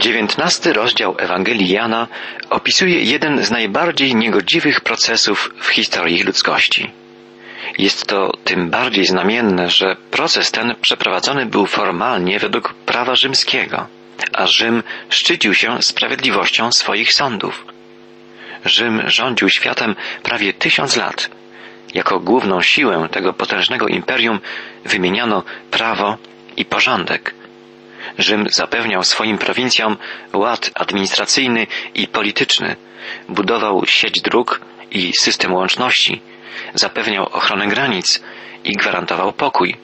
Dziewiętnasty rozdział Ewangelii Jana opisuje jeden z najbardziej niegodziwych procesów w historii ludzkości. Jest to tym bardziej znamienne, że proces ten przeprowadzony był formalnie według prawa rzymskiego, a Rzym szczycił się sprawiedliwością swoich sądów. Rzym rządził światem prawie tysiąc lat. Jako główną siłę tego potężnego imperium wymieniano prawo i porządek. Rzym zapewniał swoim prowincjom ład administracyjny i polityczny, budował sieć dróg i system łączności, zapewniał ochronę granic i gwarantował pokój.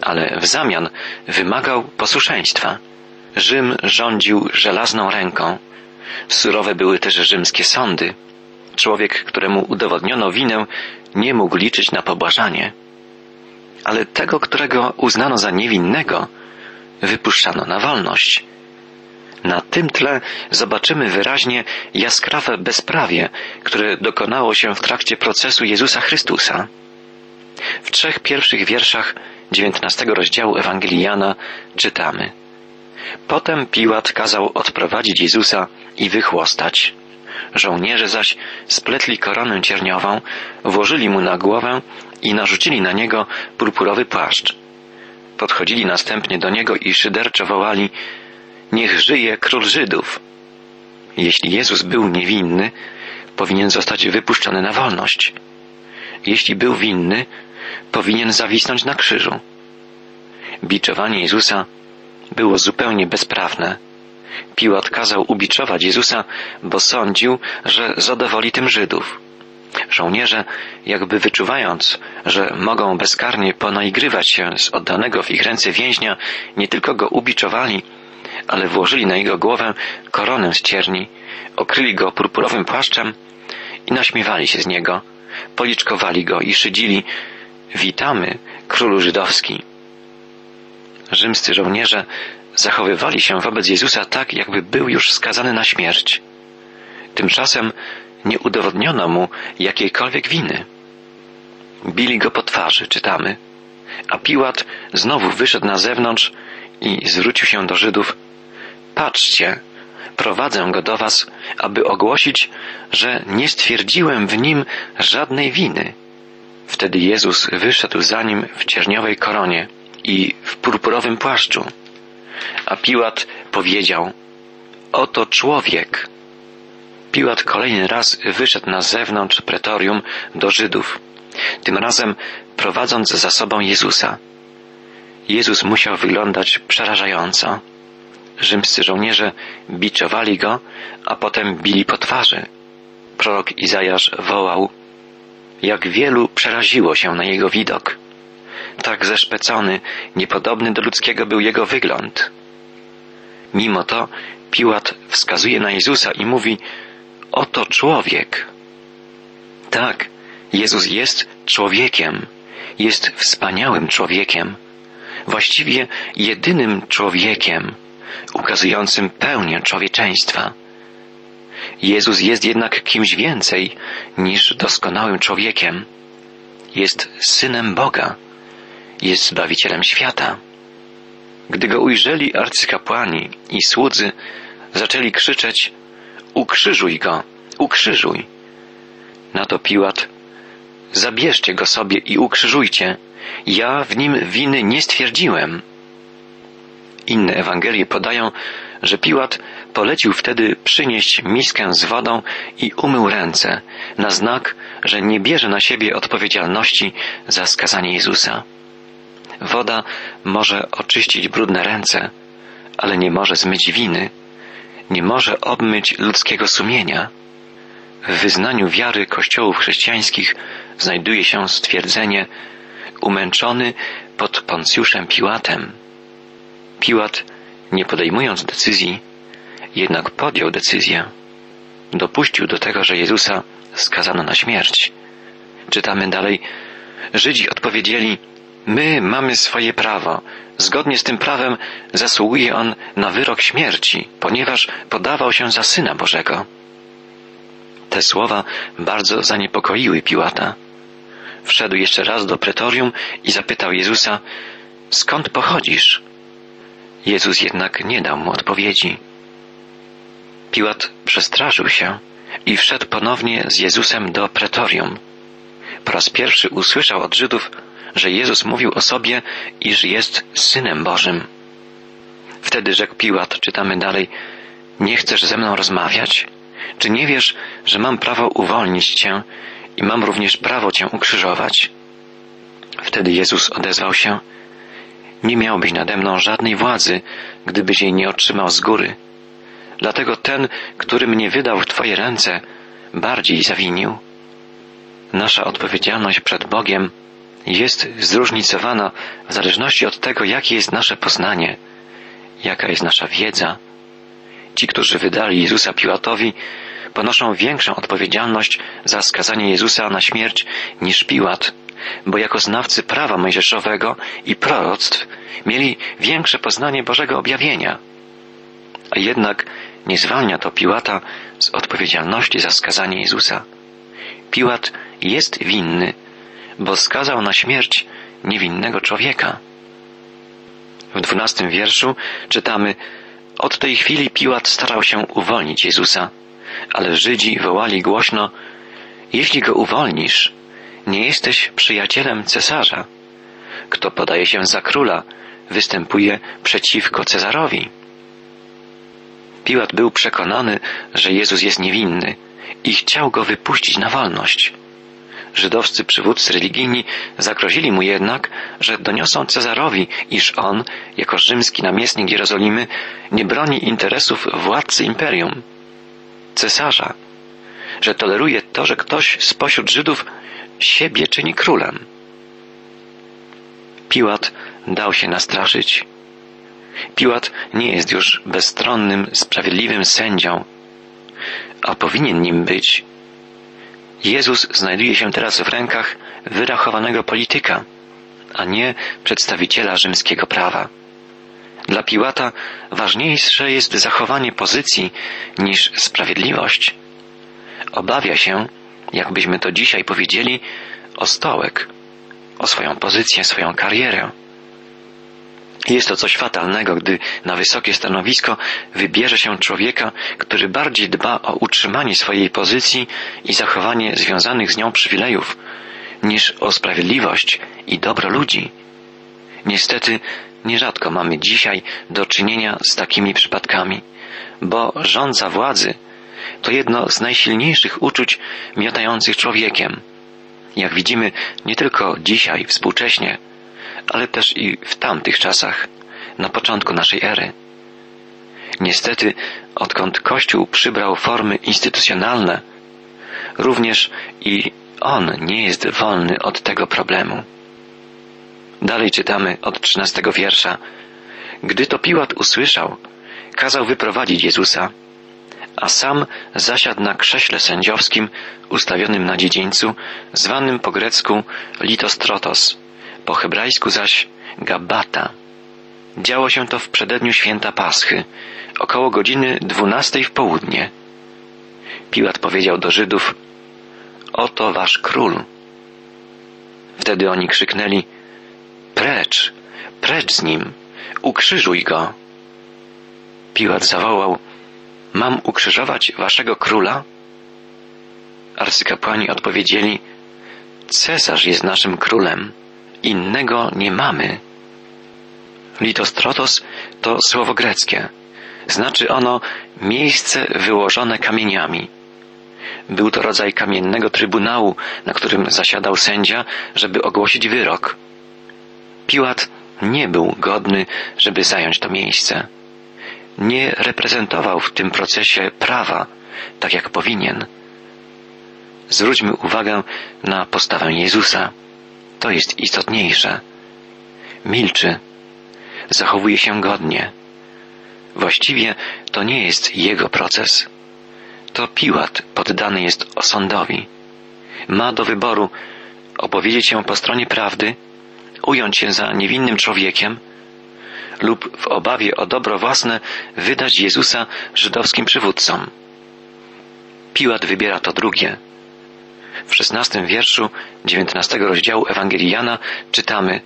Ale w zamian wymagał posłuszeństwa. Rzym rządził żelazną ręką. Surowe były też rzymskie sądy. Człowiek, któremu udowodniono winę, nie mógł liczyć na pobłażanie. Ale tego, którego uznano za niewinnego, wypuszczano na wolność. Na tym tle zobaczymy wyraźnie jaskrawe bezprawie, które dokonało się w trakcie procesu Jezusa Chrystusa. W trzech pierwszych wierszach dziewiętnastego rozdziału Ewangelii Jana czytamy. Potem Piłat kazał odprowadzić Jezusa i wychłostać. Żołnierze zaś spletli koronę cierniową, włożyli mu na głowę i narzucili na niego purpurowy płaszcz. Podchodzili następnie do niego i szyderczo wołali Niech żyje król Żydów. Jeśli Jezus był niewinny, powinien zostać wypuszczony na wolność. Jeśli był winny, powinien zawisnąć na krzyżu. Biczowanie Jezusa było zupełnie bezprawne. Piłat kazał ubiczować Jezusa, bo sądził, że zadowoli tym Żydów. Żołnierze, jakby wyczuwając, że mogą bezkarnie ponaigrywać się z oddanego w ich ręce więźnia, nie tylko go ubiczowali, ale włożyli na jego głowę koronę z cierni, okryli go purpurowym płaszczem i naśmiewali się z niego, policzkowali go i szydzili Witamy, królu żydowski. Rzymscy żołnierze zachowywali się wobec Jezusa tak, jakby był już skazany na śmierć. Tymczasem nie udowodniono mu jakiejkolwiek winy. Bili go po twarzy, czytamy, a Piłat znowu wyszedł na zewnątrz i zwrócił się do Żydów. Patrzcie, prowadzę go do was, aby ogłosić, że nie stwierdziłem w nim żadnej winy. Wtedy Jezus wyszedł za nim w cierniowej koronie i w purpurowym płaszczu. A Piłat powiedział, oto człowiek. Piłat kolejny raz wyszedł na zewnątrz pretorium do Żydów, tym razem prowadząc za sobą Jezusa. Jezus musiał wyglądać przerażająco. Rzymscy żołnierze biczowali go, a potem bili po twarzy. Prorok Izajasz wołał, jak wielu przeraziło się na jego widok. Tak zeszpecony, niepodobny do ludzkiego był jego wygląd. Mimo to Piłat wskazuje na Jezusa i mówi, oto człowiek. Tak, Jezus jest człowiekiem, jest wspaniałym człowiekiem, właściwie jedynym człowiekiem, ukazującym pełnię człowieczeństwa. Jezus jest jednak kimś więcej niż doskonałym człowiekiem. Jest synem Boga, jest zbawicielem świata. Gdy go ujrzeli arcykapłani i słudzy, zaczęli krzyczeć: Ukrzyżuj go, ukrzyżuj. Na to Piłat: Zabierzcie go sobie i ukrzyżujcie. Ja w nim winy nie stwierdziłem. Inne Ewangelie podają, że Piłat polecił wtedy przynieść miskę z wodą i umył ręce, na znak, że nie bierze na siebie odpowiedzialności za skazanie Jezusa. Woda może oczyścić brudne ręce, ale nie może zmyć winy, nie może obmyć ludzkiego sumienia. W wyznaniu wiary kościołów chrześcijańskich znajduje się stwierdzenie umęczony pod Poncjuszem Piłatem. Piłat, nie podejmując decyzji, jednak podjął decyzję. Dopuścił do tego, że Jezusa skazano na śmierć. Czytamy dalej, Żydzi odpowiedzieli, my mamy swoje prawo. Zgodnie z tym prawem zasługuje on na wyrok śmierci, ponieważ podawał się za Syna Bożego. Te słowa bardzo zaniepokoiły Piłata. Wszedł jeszcze raz do pretorium i zapytał Jezusa, skąd pochodzisz? Jezus jednak nie dał mu odpowiedzi. Piłat przestraszył się i wszedł ponownie z Jezusem do pretorium. Po raz pierwszy usłyszał od Żydów, że Jezus mówił o sobie, iż jest Synem Bożym. Wtedy rzekł Piłat, czytamy dalej, nie chcesz ze mną rozmawiać? Czy nie wiesz, że mam prawo uwolnić cię i mam również prawo cię ukrzyżować? Wtedy Jezus odezwał się, nie miałbyś nade mną żadnej władzy, gdybyś jej nie otrzymał z góry. Dlatego ten, który mnie wydał w Twoje ręce, bardziej zawinił. Nasza odpowiedzialność przed Bogiem jest zróżnicowana w zależności od tego, jakie jest nasze poznanie, jaka jest nasza wiedza. Ci, którzy wydali Jezusa Piłatowi, ponoszą większą odpowiedzialność za skazanie Jezusa na śmierć niż Piłat, bo jako znawcy prawa mojżeszowego i proroctw mieli większe poznanie Bożego objawienia. A jednak nie zwalnia to Piłata z odpowiedzialności za skazanie Jezusa. Piłat jest winny, bo skazał na śmierć niewinnego człowieka. W dwunastym wierszu czytamy Od tej chwili Piłat starał się uwolnić Jezusa, ale Żydzi wołali głośno Jeśli go uwolnisz, nie jesteś przyjacielem cesarza. Kto podaje się za króla, występuje przeciwko Cezarowi. Piłat był przekonany, że Jezus jest niewinny i chciał go wypuścić na wolność. Żydowscy przywódcy religijni zagrozili mu jednak, że doniosą Cezarowi, iż on, jako rzymski namiestnik Jerozolimy, nie broni interesów władcy imperium, cesarza, że toleruje to, że ktoś spośród Żydów siebie czyni królem. Piłat dał się nastraszyć. Piłat nie jest już bezstronnym, sprawiedliwym sędzią, a powinien nim być. Jezus znajduje się teraz w rękach wyrachowanego polityka, a nie przedstawiciela rzymskiego prawa. Dla Piłata ważniejsze jest zachowanie pozycji niż sprawiedliwość. Obawia się, jakbyśmy to dzisiaj powiedzieli, o stołek, o swoją pozycję, swoją karierę. Jest to coś fatalnego, gdy na wysokie stanowisko wybierze się człowieka, który bardziej dba o utrzymanie swojej pozycji i zachowanie związanych z nią przywilejów, niż o sprawiedliwość i dobro ludzi. Niestety, nierzadko mamy dzisiaj do czynienia z takimi przypadkami, bo rządza władzy to jedno z najsilniejszych uczuć miotających człowiekiem. Jak widzimy, nie tylko dzisiaj, współcześnie, ale też i w tamtych czasach, na początku naszej ery. Niestety, odkąd Kościół przybrał formy instytucjonalne, również i on nie jest wolny od tego problemu. Dalej czytamy od trzynastego wiersza. Gdy to Piłat usłyszał, kazał wyprowadzić Jezusa, a sam zasiadł na krześle sędziowskim ustawionym na dziedzińcu, zwanym po grecku litostrotos, po hebrajsku zaś Gabata. Działo się to w przededniu święta Paschy, około godziny dwunastej w południe. Piłat powiedział do Żydów, oto wasz król. Wtedy oni krzyknęli, precz, precz z nim, ukrzyżuj go. Piłat zawołał, mam ukrzyżować waszego króla? Arcykapłani odpowiedzieli, Cesarz jest naszym królem. Innego nie mamy. Litostrotos to słowo greckie. Znaczy ono miejsce wyłożone kamieniami. Był to rodzaj kamiennego trybunału, na którym zasiadał sędzia, żeby ogłosić wyrok. Piłat nie był godny, żeby zająć to miejsce. Nie reprezentował w tym procesie prawa, tak jak powinien. Zwróćmy uwagę na postawę Jezusa to jest istotniejsze. Milczy, zachowuje się godnie. Właściwie to nie jest jego proces. To Piłat poddany jest osądowi. Ma do wyboru opowiedzieć się po stronie prawdy, ująć się za niewinnym człowiekiem lub w obawie o dobro własne wydać Jezusa żydowskim przywódcom. Piłat wybiera to drugie. W szesnastym wierszu dziewiętnastego rozdziału Ewangelii Jana czytamy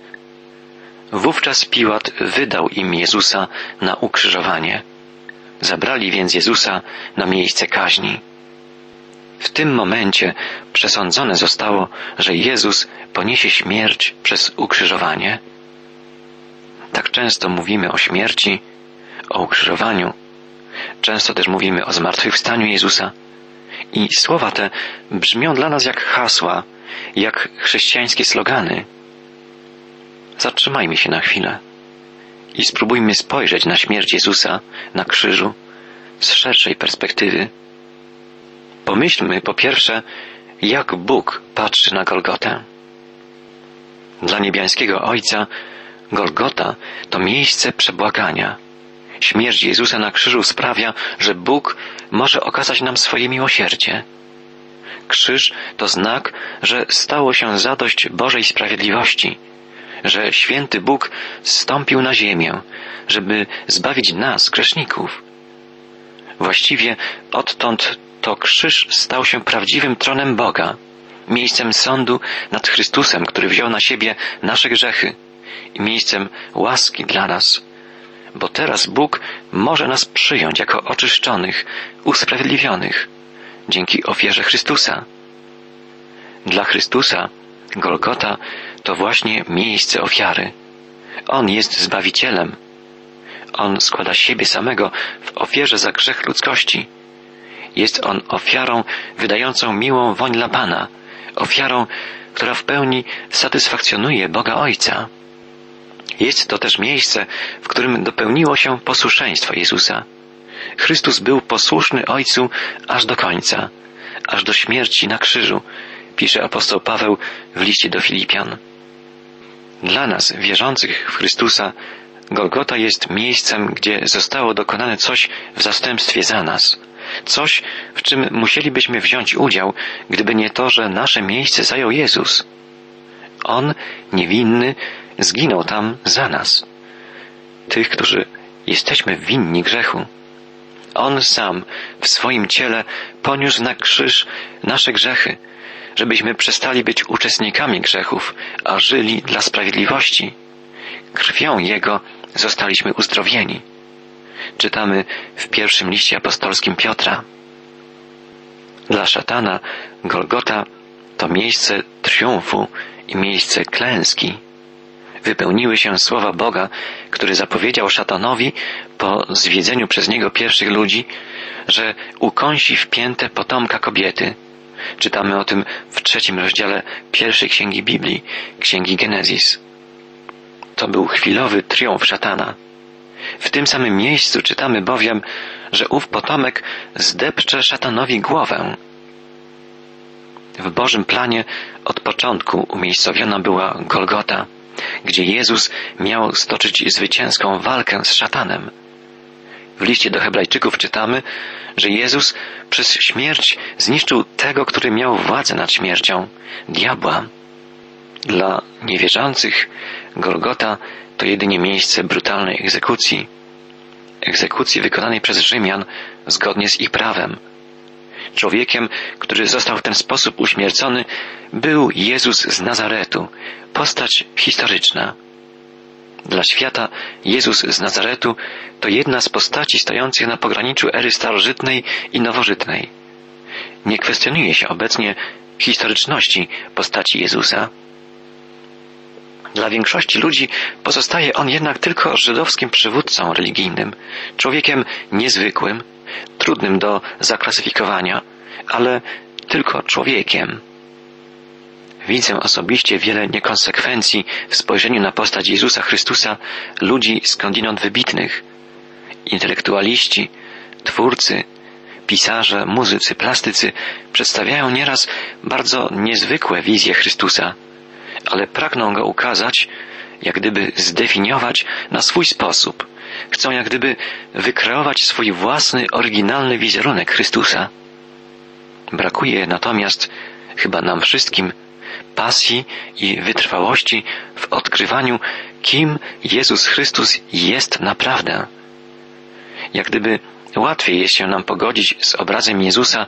Wówczas Piłat wydał im Jezusa na ukrzyżowanie. Zabrali więc Jezusa na miejsce kaźni. W tym momencie przesądzone zostało, że Jezus poniesie śmierć przez ukrzyżowanie. Tak często mówimy o śmierci, o ukrzyżowaniu. Często też mówimy o zmartwychwstaniu Jezusa. I słowa te brzmią dla nas jak hasła, jak chrześcijańskie slogany. Zatrzymajmy się na chwilę i spróbujmy spojrzeć na śmierć Jezusa na krzyżu z szerszej perspektywy. Pomyślmy po pierwsze, jak Bóg patrzy na Golgotę. Dla niebiańskiego Ojca Golgota to miejsce przebłagania. Śmierć Jezusa na krzyżu sprawia, że Bóg może okazać nam swoje miłosierdzie. Krzyż to znak, że stało się zadość Bożej sprawiedliwości, że święty Bóg zstąpił na ziemię, żeby zbawić nas, grzeszników. Właściwie odtąd to krzyż stał się prawdziwym tronem Boga, miejscem sądu nad Chrystusem, który wziął na siebie nasze grzechy i miejscem łaski dla nas. Bo teraz Bóg może nas przyjąć jako oczyszczonych, usprawiedliwionych dzięki ofierze Chrystusa. Dla Chrystusa Golgota to właśnie miejsce ofiary. On jest Zbawicielem. On składa siebie samego w ofierze za grzech ludzkości. Jest on ofiarą wydającą miłą woń dla Pana, ofiarą, która w pełni satysfakcjonuje Boga Ojca. Jest to też miejsce, w którym dopełniło się posłuszeństwo Jezusa. Chrystus był posłuszny Ojcu aż do końca, aż do śmierci na krzyżu, pisze apostoł Paweł w liście do Filipian. Dla nas, wierzących w Chrystusa, Golgota jest miejscem, gdzie zostało dokonane coś w zastępstwie za nas. Coś, w czym musielibyśmy wziąć udział, gdyby nie to, że nasze miejsce zajął Jezus. On, niewinny, zginął tam za nas. Tych, którzy jesteśmy winni grzechu. On sam w swoim ciele poniósł na krzyż nasze grzechy, żebyśmy przestali być uczestnikami grzechów, a żyli dla sprawiedliwości. Krwią Jego zostaliśmy uzdrowieni. Czytamy w pierwszym liście apostolskim Piotra. Dla szatana Golgota to miejsce triumfu i miejsce klęski. Wypełniły się słowa Boga, który zapowiedział szatanowi po zwiedzeniu przez niego pierwszych ludzi, że ukąsi w piętę potomka kobiety. Czytamy o tym w trzecim rozdziale pierwszej księgi Biblii, księgi Genezis. To był chwilowy triumf szatana. W tym samym miejscu czytamy bowiem, że ów potomek zdepcze szatanowi głowę. W Bożym planie od początku umiejscowiona była Golgota, gdzie Jezus miał stoczyć zwycięską walkę z szatanem. W liście do Hebrajczyków czytamy, że Jezus przez śmierć zniszczył tego, który miał władzę nad śmiercią, diabła. Dla niewierzących Golgota to jedynie miejsce brutalnej egzekucji. Egzekucji wykonanej przez Rzymian zgodnie z ich prawem. Człowiekiem, który został w ten sposób uśmiercony, był Jezus z Nazaretu, postać historyczna. Dla świata Jezus z Nazaretu to jedna z postaci stojących na pograniczu ery starożytnej i nowożytnej. Nie kwestionuje się obecnie historyczności postaci Jezusa. Dla większości ludzi pozostaje on jednak tylko żydowskim przywódcą religijnym, człowiekiem niezwykłym, trudnym do zaklasyfikowania, ale tylko człowiekiem. Widzę osobiście wiele niekonsekwencji w spojrzeniu na postać Jezusa Chrystusa ludzi skądinąd wybitnych. Intelektualiści, twórcy, pisarze, muzycy, plastycy przedstawiają nieraz bardzo niezwykłe wizje Chrystusa, ale pragną go ukazać, jak gdyby zdefiniować na swój sposób. Chcą jak gdyby wykreować swój własny, oryginalny wizerunek Chrystusa. Brakuje natomiast chyba nam wszystkim pasji i wytrwałości w odkrywaniu, kim Jezus Chrystus jest naprawdę. Jak gdyby łatwiej jest się nam pogodzić z obrazem Jezusa,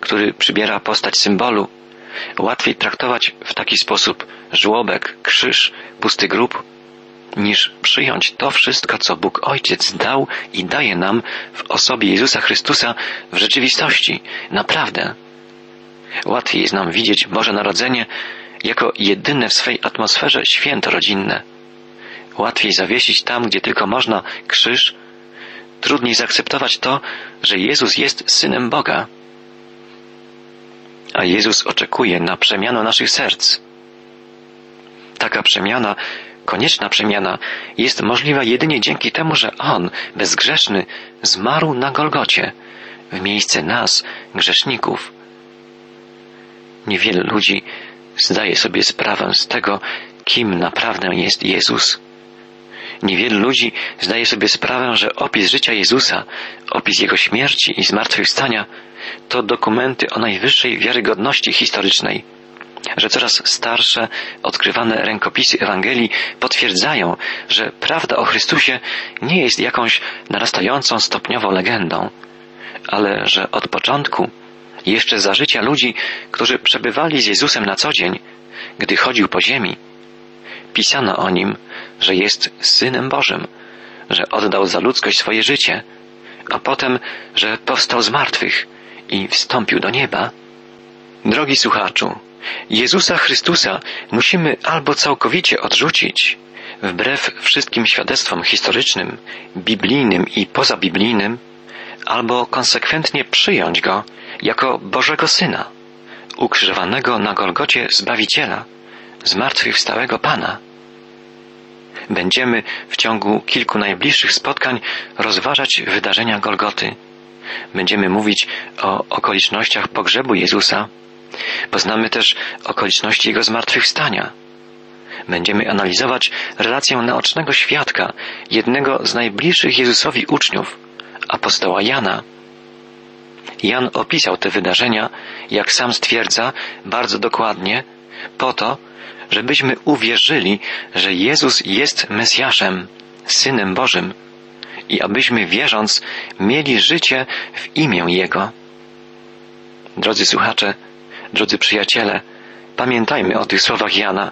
który przybiera postać symbolu, łatwiej traktować w taki sposób żłobek, krzyż, pusty grób, niż przyjąć to wszystko, co Bóg Ojciec dał i daje nam w osobie Jezusa Chrystusa w rzeczywistości. Naprawdę. Łatwiej jest nam widzieć Boże Narodzenie jako jedyne w swej atmosferze święto rodzinne. Łatwiej zawiesić tam, gdzie tylko można, krzyż. Trudniej zaakceptować to, że Jezus jest synem Boga. A Jezus oczekuje na przemianę naszych serc. Taka przemiana, konieczna przemiana, jest możliwa jedynie dzięki temu, że On, bezgrzeszny, zmarł na Golgocie, w miejsce nas, grzeszników. Niewiele ludzi zdaje sobie sprawę z tego, kim naprawdę jest Jezus. Niewielu ludzi zdaje sobie sprawę, że opis życia Jezusa, opis Jego śmierci i zmartwychwstania to dokumenty o najwyższej wiarygodności historycznej, że coraz starsze, odkrywane rękopisy Ewangelii potwierdzają, że prawda o Chrystusie nie jest jakąś narastającą stopniowo legendą, ale że od początku, jeszcze za życia ludzi, którzy przebywali z Jezusem na co dzień, gdy chodził po ziemi, pisano o nim, że jest Synem Bożym, że oddał za ludzkość swoje życie, a potem, że powstał z martwych i wstąpił do nieba. Drogi słuchaczu, Jezusa Chrystusa musimy albo całkowicie odrzucić, wbrew wszystkim świadectwom historycznym, biblijnym i pozabiblijnym, albo konsekwentnie przyjąć Go jako Bożego Syna, ukrzyżowanego na Golgocie Zbawiciela, zmartwychwstałego Pana. Będziemy w ciągu kilku najbliższych spotkań rozważać wydarzenia Golgoty. Będziemy mówić o okolicznościach pogrzebu Jezusa. Poznamy też okoliczności Jego zmartwychwstania. Będziemy analizować relację naocznego świadka, jednego z najbliższych Jezusowi uczniów, apostoła Jana. Jan opisał te wydarzenia, jak sam stwierdza, bardzo dokładnie, po to, żebyśmy uwierzyli, że Jezus jest Mesjaszem, Synem Bożym i abyśmy wierząc mieli życie w imię Jego. Drodzy słuchacze, drodzy przyjaciele, pamiętajmy o tych słowach Jana,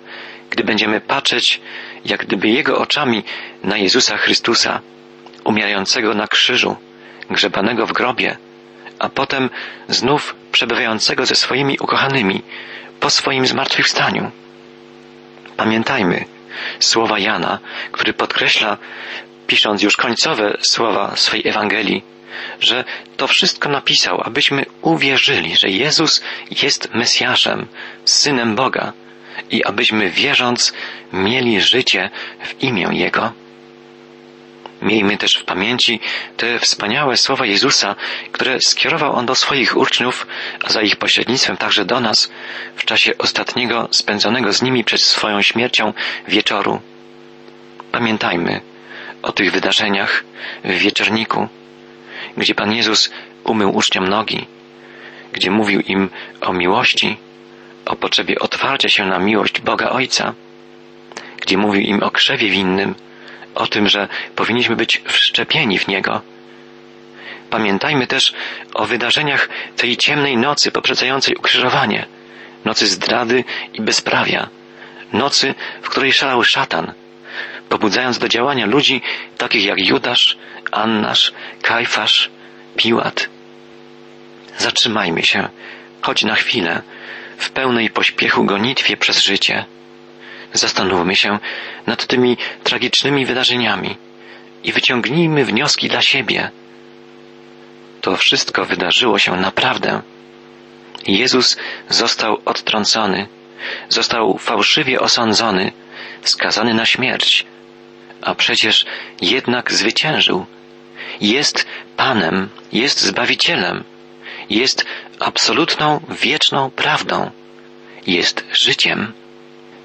gdy będziemy patrzeć, jak gdyby Jego oczami na Jezusa Chrystusa, umierającego na krzyżu, grzebanego w grobie, a potem znów przebywającego ze swoimi ukochanymi po swoim zmartwychwstaniu. Pamiętajmy słowa Jana, który podkreśla, pisząc już końcowe słowa swej Ewangelii, że to wszystko napisał, abyśmy uwierzyli, że Jezus jest Mesjaszem, Synem Boga i abyśmy wierząc mieli życie w imię Jego. Miejmy też w pamięci te wspaniałe słowa Jezusa, które skierował On do swoich uczniów, a za ich pośrednictwem także do nas w czasie ostatniego spędzonego z nimi przed swoją śmiercią wieczoru. Pamiętajmy o tych wydarzeniach w wieczorniku, gdzie Pan Jezus umył uczniom nogi, gdzie mówił im o miłości, o potrzebie otwarcia się na miłość Boga Ojca, gdzie mówił im o krzewie winnym, o tym, że powinniśmy być wszczepieni w Niego. Pamiętajmy też o wydarzeniach tej ciemnej nocy poprzedzającej ukrzyżowanie, nocy zdrady i bezprawia, nocy, w której szalał szatan, pobudzając do działania ludzi takich jak Judasz, Annasz, Kajfasz, Piłat. Zatrzymajmy się, choć na chwilę, w pełnej pośpiechu gonitwie przez życie Zastanówmy się nad tymi tragicznymi wydarzeniami i wyciągnijmy wnioski dla siebie. To wszystko wydarzyło się naprawdę. Jezus został odtrącony, został fałszywie osądzony, skazany na śmierć, a przecież jednak zwyciężył. Jest Panem, jest Zbawicielem, jest absolutną, wieczną prawdą, jest życiem.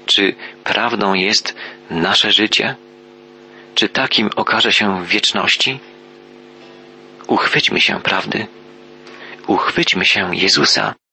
Czy prawdą jest nasze życie? Czy takim okaże się w wieczności? Uchwyćmy się prawdy. Uchwyćmy się Jezusa.